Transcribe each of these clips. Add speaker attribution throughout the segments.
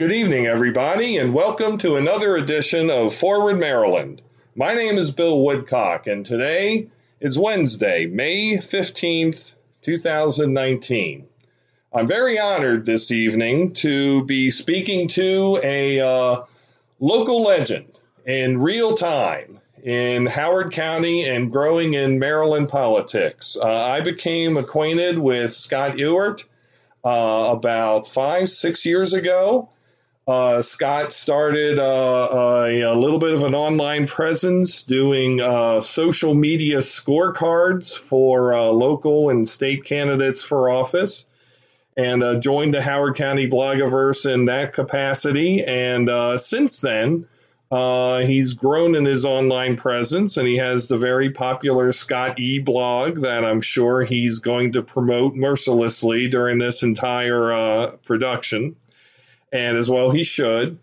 Speaker 1: Good evening, everybody, and welcome to another edition of Forward Maryland. My name is Bill Woodcock, and today is Wednesday, May 15th, 2019. I'm very honored this evening to be speaking to a uh, local legend in real time in Howard County and growing in Maryland politics. Uh, I became acquainted with Scott Ewart uh, about five, six years ago. Uh, Scott started uh, a, a, little bit of an online presence doing uh, social media scorecards for uh, local and state candidates for office and uh, joined the Howard County Blogiverse in that capacity. And uh, since then, uh, he's grown in his online presence and he has the very popular Scott E blog that I'm sure he's going to promote mercilessly during this entire uh, production. And as well, he should.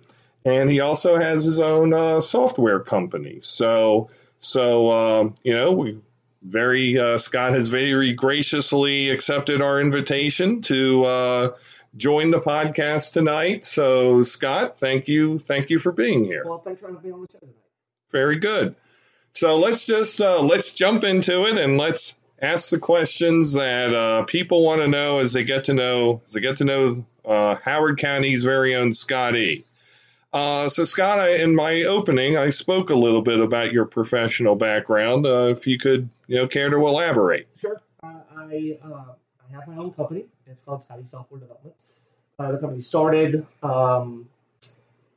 Speaker 1: And he also has his own uh, software company. So, so um, you know, we very uh, Scott has very graciously accepted our invitation to uh, join the podcast tonight. So, Scott, thank you, thank you for being here.
Speaker 2: Well, thanks for being on the show tonight.
Speaker 1: Very good. So let's just uh, let's jump into it and let's ask the questions that uh, people want to know as they get to know as they get to know uh, Howard County's very own Scott E. Uh, so, Scott, I, in my opening, I spoke a little bit about your professional background. Uh, if you could, you know, care to elaborate.
Speaker 2: Sure. Uh, I I have my own company. It's called Scotty Software Development. Uh, the company started, um,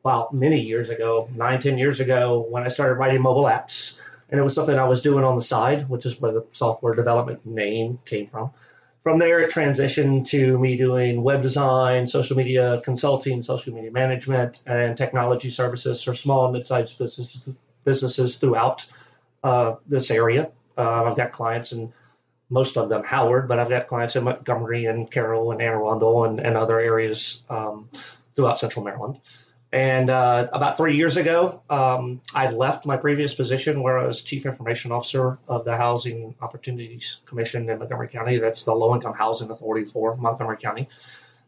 Speaker 2: well, many years ago, nine, ten years ago, when I started writing mobile apps. And it was something I was doing on the side, which is where the software development name came from. From there, it transitioned to me doing web design, social media consulting, social media management, and technology services for small and mid-sized businesses, businesses throughout uh, this area. Uh, I've got clients in most of them Howard, but I've got clients in Montgomery and Carroll and Anne Arundel and, and other areas um, throughout Central Maryland. And uh, about three years ago, um, I left my previous position where I was Chief Information Officer of the Housing Opportunities Commission in Montgomery County. That's the Low Income Housing Authority for Montgomery County.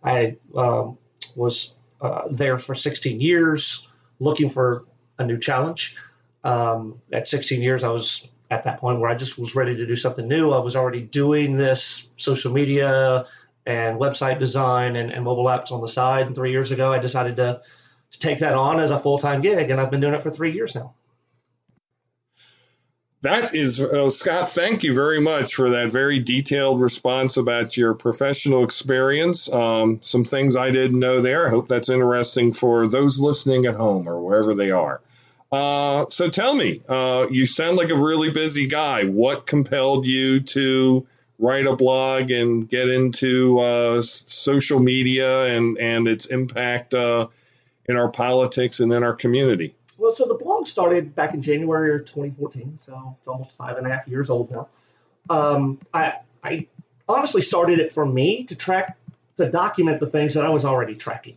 Speaker 2: I um, was uh, there for 16 years looking for a new challenge. Um, at 16 years, I was at that point where I just was ready to do something new. I was already doing this social media and website design and, and mobile apps on the side. And three years ago, I decided to, to take that on as a full time gig, and I've been doing it for three years now.
Speaker 1: That is, uh, Scott, thank you very much for that very detailed response about your professional experience. Um, some things I didn't know there. I hope that's interesting for those listening at home or wherever they are. Uh, so tell me, uh, you sound like a really busy guy. What compelled you to write a blog and get into uh, social media and, and its impact uh, in our politics and in our community?
Speaker 2: Well, so the blog started back in January of 2014, so it's almost five and a half years old now. Um, I, I honestly started it for me to track, to document the things that I was already tracking.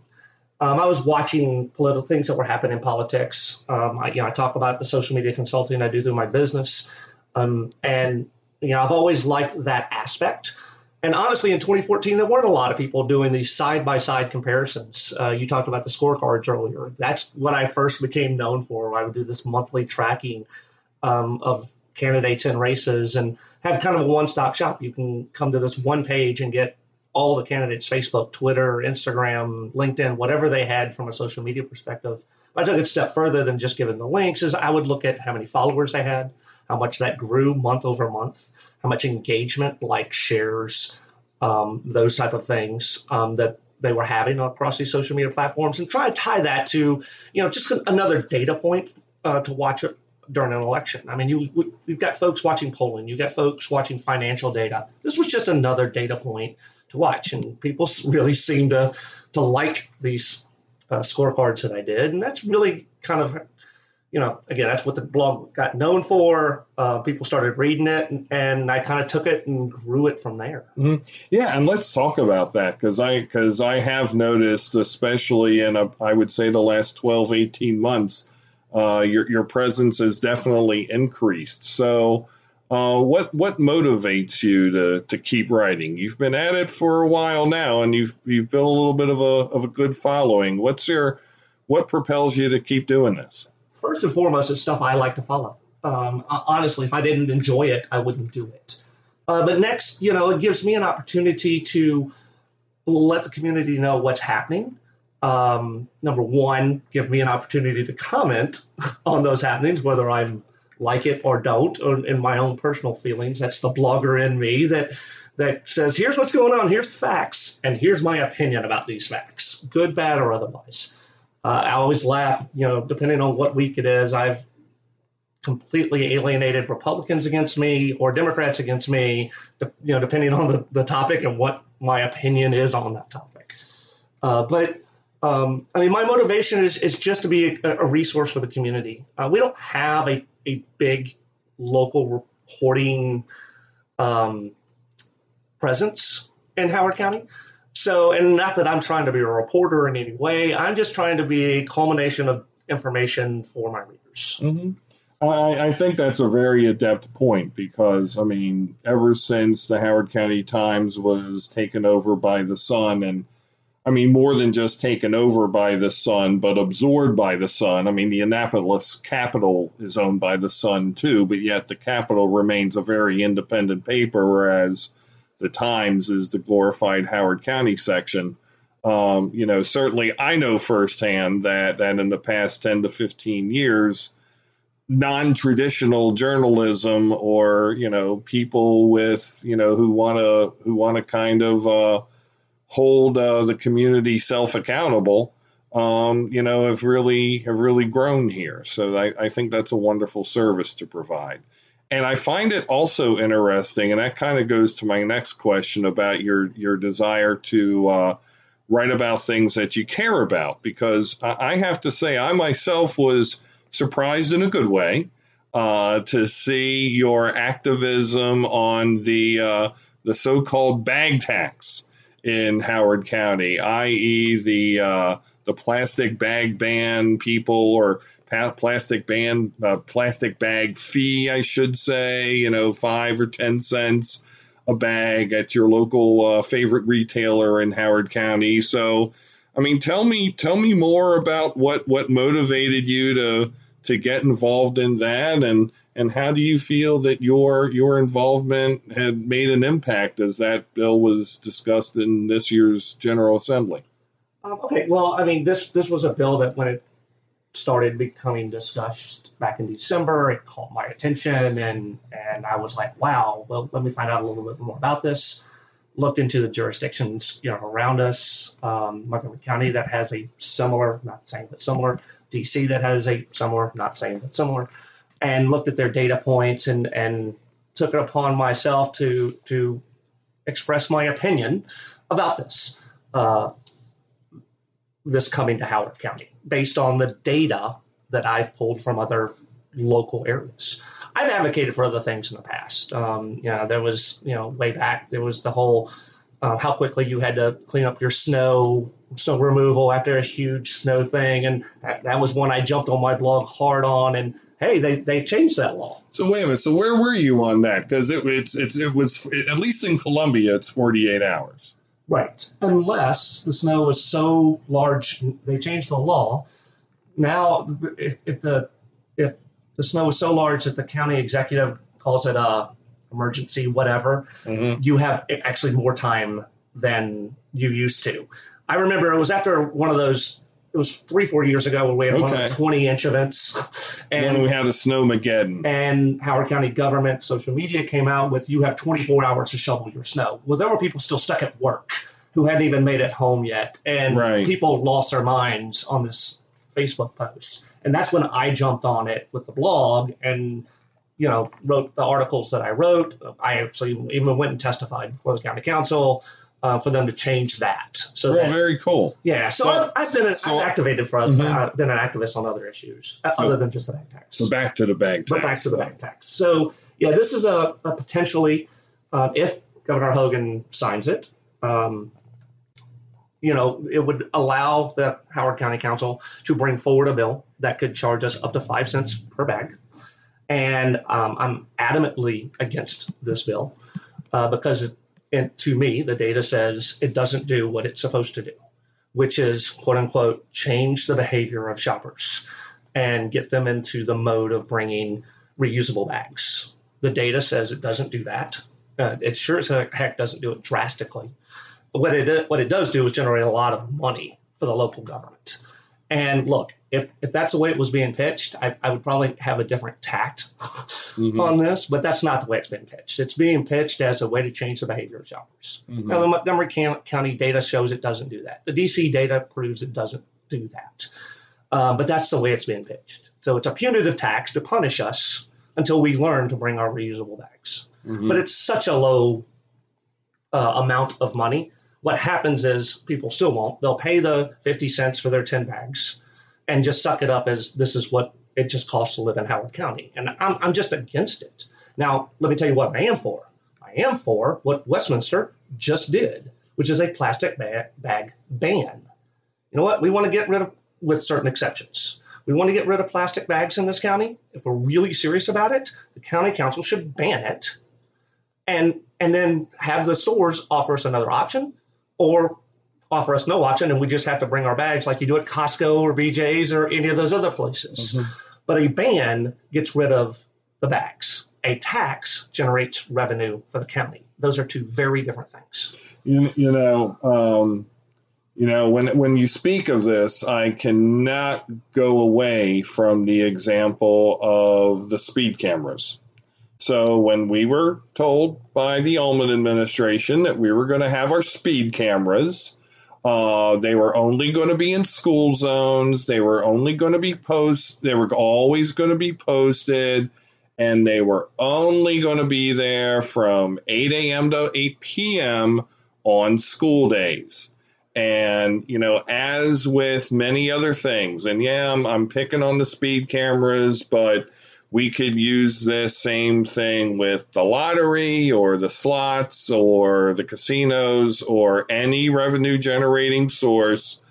Speaker 2: Um, I was watching political things that were happening in politics. Um, I, you know, I talk about the social media consulting I do through my business, um, and you know, I've always liked that aspect. And honestly, in 2014, there weren't a lot of people doing these side by side comparisons. Uh, you talked about the scorecards earlier. That's what I first became known for. I would do this monthly tracking um, of candidates and races and have kind of a one stop shop. You can come to this one page and get all the candidates Facebook, Twitter, Instagram, LinkedIn, whatever they had from a social media perspective. I took it a step further than just giving the links is I would look at how many followers they had, how much that grew month over month, how much engagement, like shares, um, those type of things um, that they were having across these social media platforms, and try to tie that to you know just another data point uh, to watch it during an election. I mean, you you've got folks watching polling, you've got folks watching financial data. This was just another data point to watch, and people really seem to to like these uh, scorecards that I did, and that's really kind of you know, again, that's what the blog got known for. Uh, people started reading it, and, and I kind of took it and grew it from there.
Speaker 1: Mm-hmm. Yeah, and let's talk about that because I because I have noticed, especially in a, I would say the last 12, 18 months, uh, your your presence has definitely increased. So Uh, what what motivates you to, to keep writing? You've been at it for a while now, and you've you've built a little bit of a of a good following. What's your what propels you to keep doing this?
Speaker 2: First and foremost, it's stuff I like to follow. Um, honestly, if I didn't enjoy it, I wouldn't do it. Uh, but next, you know, it gives me an opportunity to let the community know what's happening. Um, number one, give me an opportunity to comment on those happenings, whether I'm like it or don't, or in my own personal feelings. That's the blogger in me that that says, "Here's what's going on. Here's the facts, and here's my opinion about these facts, good, bad, or otherwise." Uh, I always laugh, you know, depending on what week it is. I've completely alienated Republicans against me or Democrats against me, you know, depending on the, the topic and what my opinion is on that topic. Uh, but um, I mean, my motivation is, is just to be a, a resource for the community. Uh, we don't have a, a big local reporting um, presence in Howard County. So, and not that I'm trying to be a reporter in any way, I'm just trying to be a culmination of information for my readers.
Speaker 1: Mm-hmm. I, I, think that's a very adept point because, I mean, ever since the Howard County Times was taken over by the Sun, and I mean, more than just taken over by the Sun, but absorbed by the Sun. I mean, the Annapolis Capital is owned by the Sun too, but yet the Capital remains a very independent paper, whereas the Times is the glorified Howard County section. Um, you know, certainly I know firsthand that, that in the past 10 to 15 years, non-traditional journalism or you know people with you know who want to who want to kind of uh, hold uh, the community self accountable um, you know have really have really grown here so I, I think that's a wonderful service to provide and I find it also interesting and that kind of goes to my next question about your your desire to uh, write about things that you care about because I, have to say I myself was surprised in a good way uh, to see your activism on the uh, the so-called bag tax in Howard County, i.e., the uh, the plastic bag ban people or plastic ban uh, plastic bag fee, I should say, you know, five or ten cents a bag at your local uh, favorite retailer in Howard County. So, I mean, tell me tell me more about what what motivated you to to get involved in that and and how do you feel that your your involvement had made an impact as that bill was discussed in this year's General Assembly?
Speaker 2: Um, okay, well, I mean, this this was a bill that when it started becoming discussed back in December, it caught my attention, and and I was like, wow, well, let me find out a little bit more about this. Looked into the jurisdictions you know around us, um, Montgomery County that has a similar, not same, but similar DC that has a similar, not same, but similar, and looked at their data points and and took it upon myself to to express my opinion about this. Uh, this coming to Howard County based on the data that I've pulled from other local areas. I've advocated for other things in the past. Um, you know, there was, you know, way back, there was the whole uh, how quickly you had to clean up your snow snow removal after a huge snow thing, and that, that was one I jumped on my blog hard on. And hey, they, they changed that law.
Speaker 1: So wait a minute. So where were you on that? Because it, it's it's it was it, at least in Columbia, it's forty eight hours.
Speaker 2: Right, unless the snow was so large, they changed the law. Now, if, if the if the snow is so large that the county executive calls it a emergency, whatever, mm-hmm. you have actually more time than you used to. I remember it was after one of those. It was three, four years ago when we had okay. one of the 20 inch events.
Speaker 1: And when we had the Snowmageddon.
Speaker 2: And Howard County government social media came out with you have 24 hours to shovel your snow. Well, there were people still stuck at work who hadn't even made it home yet. And right. people lost their minds on this Facebook post. And that's when I jumped on it with the blog and you know, wrote the articles that I wrote. I actually even went and testified before the county council uh, for them to change that. So
Speaker 1: well, that, very cool.
Speaker 2: Yeah, so, so I've, I've, been so, I've activated for mm-hmm. been an activist on other issues uh, so, other than just the bag tax.
Speaker 1: So back to the bag tax.
Speaker 2: But back to the bag tax. So yeah, this is a, a potentially uh, if Governor Hogan signs it. Um, you know, it would allow the Howard County Council to bring forward a bill that could charge us up to five cents per bag And um, I'm adamantly against this bill uh, because, it, and to me, the data says it doesn't do what it's supposed to do, which is quote unquote change the behavior of shoppers and get them into the mode of bringing reusable bags. The data says it doesn't do that. Uh, it sure as heck doesn't do it drastically. But what it what it does do is generate a lot of money for the local government. And look, if if that's the way it was being pitched, I, I would probably have a different tact mm-hmm. on this. But that's not the way it's been pitched. It's being pitched as a way to change the behavior of shoppers. Mm-hmm. Now, the Montgomery County data shows it doesn't do that. The DC data proves it doesn't do that. Uh, but that's the way it's being pitched. So it's a punitive tax to punish us until we learn to bring our reusable bags. Mm-hmm. But it's such a low uh, amount of money. What happens is people still won't. They'll pay the 50 cents for their 10 bags and just suck it up as this is what it just costs to live in Howard County. And I'm, I'm just against it. Now, let me tell you what I am for. I am for what Westminster just did, which is a plastic bag, bag ban. You know what? We want to get rid of, with certain exceptions. We want to get rid of plastic bags in this county. If we're really serious about it, the county council should ban it and and then have the stores offer us another option or offer us no option and we just have to bring our bags like you do at Costco or BJ's or any of those other places. Mm-hmm. But a ban gets rid of the bags. A tax generates revenue for the county. Those are two very different things.
Speaker 1: You, you know, um, you know, when when you speak of this, I cannot go away from the example of the speed cameras. So when we were told by the Ulman administration that we were going to have our speed cameras, uh, they were only going to be in school zones. They were only going to be post. They were always going to be posted, and they were only going to be there from 8 a.m. to 8 p.m. on school days. And, you know, as with many other things, and yeah, I'm, I'm picking on the speed cameras, but we could use this same thing with the lottery or the slots or the casinos or any revenue generating source.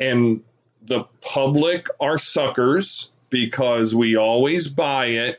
Speaker 1: And the public are suckers because we always buy it.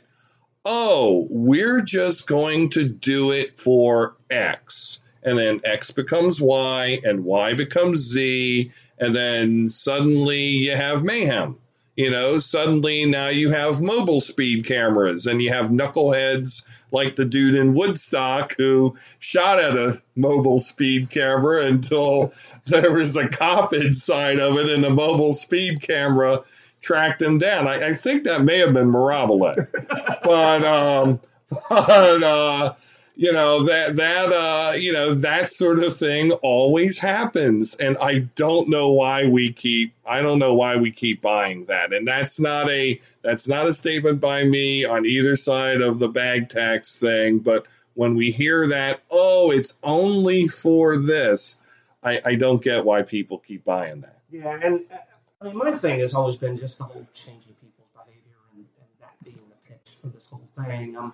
Speaker 1: Oh, we're just going to do it for X and then X becomes Y, and Y becomes Z, and then suddenly you have mayhem. You know, suddenly now you have mobile speed cameras, and you have knuckleheads like the dude in Woodstock who shot at a mobile speed camera until there was a cop inside of it, and the mobile speed camera tracked him down. I, I think that may have been Mirabile, but um, but uh, you know that that uh you know that sort of thing always happens. And i don't know why we keep i don't know why we keep buying that. And that's not a that's not a statement by me on either side of the bag tax thing. But when we hear that oh it's only for this i i don't get why people keep buying that.
Speaker 2: Yeah and uh, I mean, my thing has always been just the whole changing people's behavior and, and that being the pitch for this whole thing. Um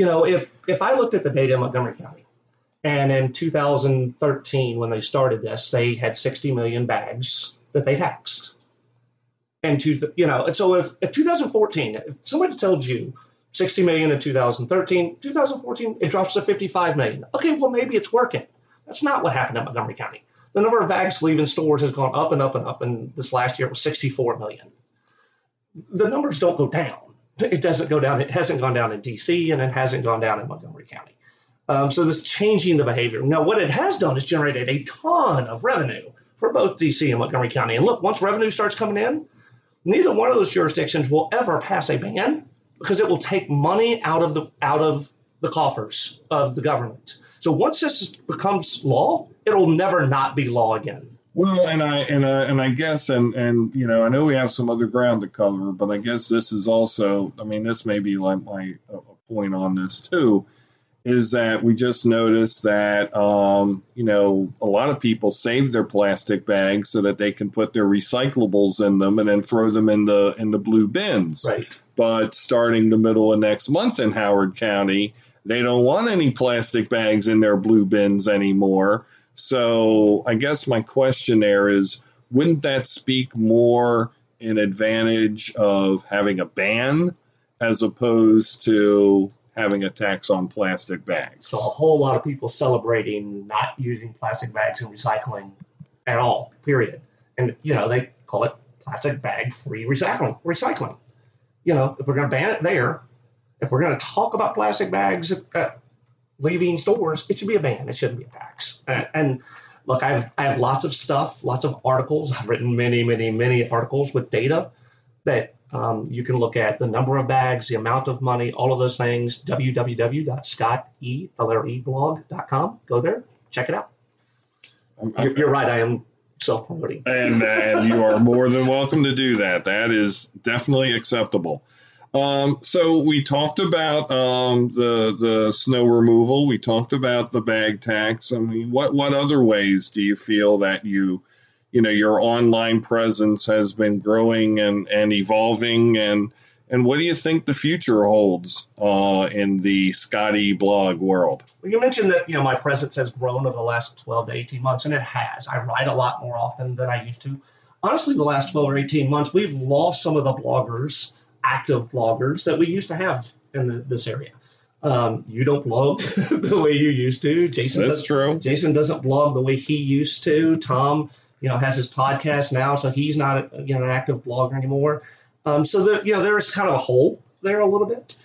Speaker 2: you know, if if I looked at the data in Montgomery County, and in 2013 when they started this, they had 60 million bags that they taxed. And to you know, and so if, if 2014, if somebody told you 60 million in 2013, 2014 it drops to 55 million. Okay, well maybe it's working. That's not what happened in Montgomery County. The number of bags leaving stores has gone up and up and up, and this last year it was 64 million. The numbers don't go down it doesn't go down. It hasn't gone down in D.C. and it hasn't gone down in Montgomery County. Um, so this changing the behavior. Now, what it has done is generated a ton of revenue for both D.C. and Montgomery County. And look, once revenue starts coming in, neither one of those jurisdictions will ever pass a ban because it will take money out of the out of the coffers of the government. So once this becomes law, it'll never not be law again.
Speaker 1: Well, and I and I, and I guess and and you know I know we have some other ground to cover, but I guess this is also I mean this may be like my a point on this too, is that we just noticed that um, you know a lot of people save their plastic bags so that they can put their recyclables in them and then throw them in the in the blue bins.
Speaker 2: Right.
Speaker 1: But starting the middle of next month in Howard County, they don't want any plastic bags in their blue bins anymore so I guess my question there is wouldn't that speak more in advantage of having a ban as opposed to having a tax on plastic bags.
Speaker 2: So a whole lot of people celebrating not using plastic bags and recycling at all, period. And you know, they call it plastic bag free recycling recycling. You know, if we're gonna ban it there, if we're gonna talk about plastic bags at leaving stores, it should be a ban. It shouldn't be a tax. And, and look, I've I have lots of stuff, lots of articles. I've written many, many, many articles with data that um, you can look at the number of bags, the amount of money, all of those things. www.scotteblog.com. Go there, check it out. You're, you're right. I am self promoting.
Speaker 1: and and you are more than welcome to do that. That is definitely acceptable. Um, so we talked about um, the the snow removal. We talked about the bag tax. I mean, what what other ways do you feel that you you know your online presence has been growing and and evolving and and what do you think the future holds uh, in the Scotty blog world?
Speaker 2: Well, you mentioned that you know my presence has grown over the last 12 to 18 months, and it has. I write a lot more often than I used to. Honestly, the last 12 or 18 months, we've lost some of the bloggers, active bloggers that we used to have in the, this area. Um, you don't blog the way you used to. Jason,
Speaker 1: That's true.
Speaker 2: Jason doesn't blog the way he used to. Tom, you know, has his podcast now, so he's not a, you know an active blogger anymore. Um, so the, you know there is kind of a hole there a little bit.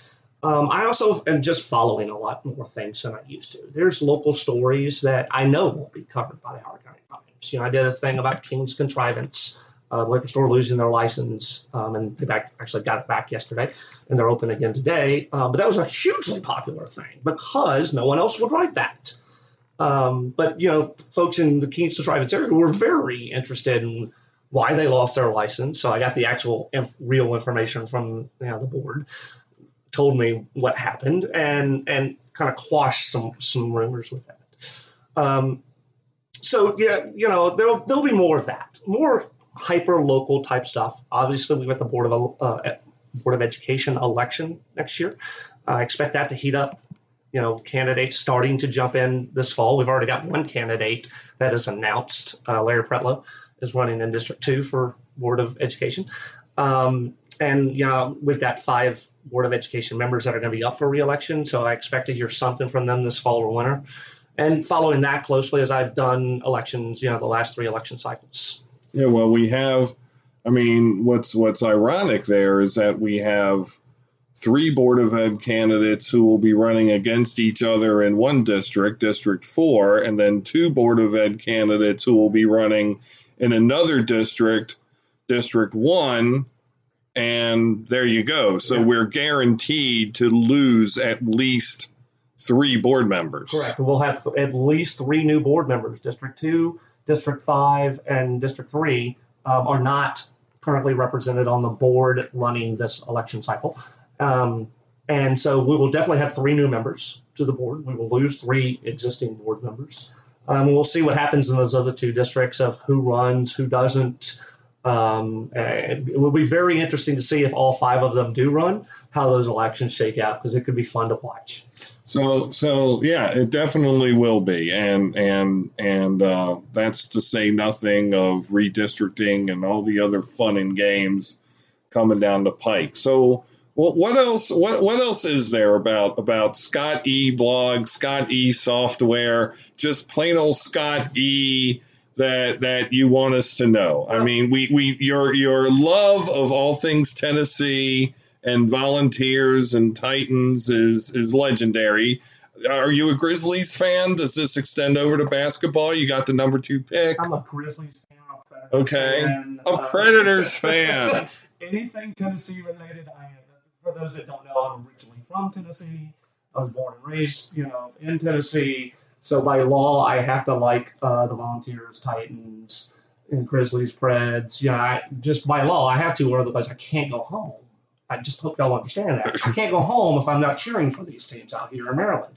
Speaker 2: Um, I also am just following a lot more things than I used to. There's local stories that I know won't be covered by the Howard County Times. You know, I did a thing about King's Contrivance, uh, the liquor store losing their license, um, and they back, actually got it back yesterday, and they're open again today. Uh, but that was a hugely popular thing because no one else would write that. Um, but you know, folks in the King's Contrivance area were very interested in why they lost their license. So I got the actual inf- real information from you know, the board, told me what happened, and and kind of quashed some some rumors with that. Um, so yeah, you know there'll there'll be more of that, more hyper local type stuff. Obviously, we've got the board of uh, board of education election next year. I expect that to heat up. You know, candidates starting to jump in this fall. We've already got one candidate that is announced, uh, Larry Pretlow is running in District 2 for Board of Education. Um, and you know, we've got five Board of Education members that are going to be up for reelection, so I expect to hear something from them this fall or winter. And following that closely, as I've done elections, you know, the last three election cycles.
Speaker 1: Yeah, well, we have. I mean, what's what's ironic there is that we have three Board of Ed candidates who will be running against each other in one district, District 4, and then two Board of Ed candidates who will be running in another district, District 1, and there you go. So
Speaker 2: Yeah.
Speaker 1: we're guaranteed to lose at least three board members.
Speaker 2: Correct. We'll have at least three new board members. District 2, District 5, and District 3 um, are not currently represented on the board running this election cycle. Um, and so we will definitely have three new members to the board. We will lose three existing board members. Um, we'll see what happens in those other two districts of who runs, who doesn't. Um, it will be very interesting to see if all five of them do run, how those elections shake out, because it could be fun to watch.
Speaker 1: So so yeah, it definitely will be, and and and uh, that's to say nothing of redistricting and all the other fun and games coming down the pike. So what else what what else is there about about Scott E blog, Scott E software, just plain old Scott E that that you want us to know? I mean, we we your your love of all things Tennessee and volunteers and Titans is is legendary. Are you a Grizzlies fan? Does this extend over to basketball? You got the number two pick.
Speaker 2: I'm a Grizzlies fan. I'm a Predators
Speaker 1: Okay.
Speaker 2: fan.
Speaker 1: A
Speaker 2: Uh,
Speaker 1: Predators fan.
Speaker 2: anything Tennessee related. I am. For those that don't know, I'm originally from Tennessee. I was born and raised, you know, in Tennessee. So by law, I have to like uh, the Volunteers, Titans, and Grizzlies, Preds. You know, I, just by law, I have to, or otherwise I can't go home. I just hope y'all understand that. I can't go home if I'm not cheering for these teams out here in Maryland.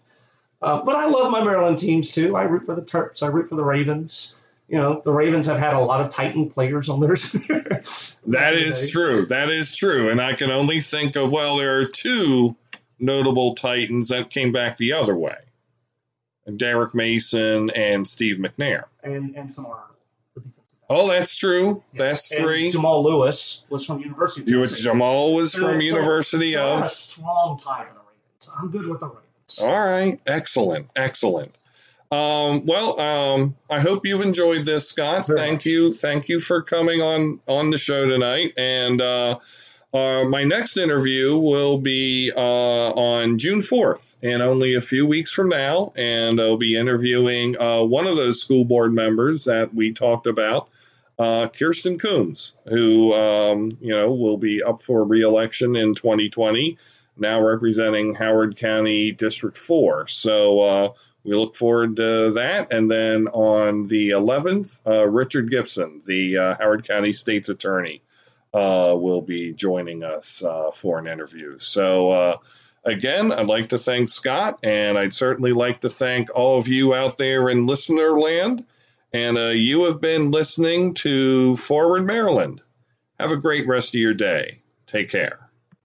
Speaker 2: Uh, but I love my Maryland teams too. I root for the Terps. I root for the Ravens. You know, the Ravens have had a lot of Titan players on theirs.
Speaker 1: That is true. That is true. And I can only think of well, there are two notable Titans that came back the other way. Derrick Mason and Steve McNair.
Speaker 2: and and some are
Speaker 1: Oh, that's true. That's
Speaker 2: And
Speaker 1: three.
Speaker 2: Jamal Lewis was from University of Tennessee.
Speaker 1: Jamal was
Speaker 2: So-
Speaker 1: from
Speaker 2: so-
Speaker 1: University
Speaker 2: so I'm
Speaker 1: of.
Speaker 2: a strong tie to the Ravens. I'm good with the Ravens.
Speaker 1: All right, excellent, excellent. Um, well, um, I hope you've enjoyed this, Scott.
Speaker 2: Very
Speaker 1: thank
Speaker 2: much.
Speaker 1: you, thank you for coming on on the show tonight. And uh, uh, my next interview will be uh, on June fourth, and only a few weeks from now, and I'll be interviewing uh, one of those school board members that we talked about. Uh, Kirsten Coombs, who um, you know will be up for reelection in 2020, now representing Howard County District 4. So uh, we look forward to that. And then on the 11th, uh, Richard Gibson, the Howard County State's Attorney, uh, will be joining us uh, for an interview. So uh, again, I'd like to thank Scott, and I'd certainly like to thank all of you out there in listener land. And uh, you have been listening to Forward Maryland. Have a great rest of your day. Take care.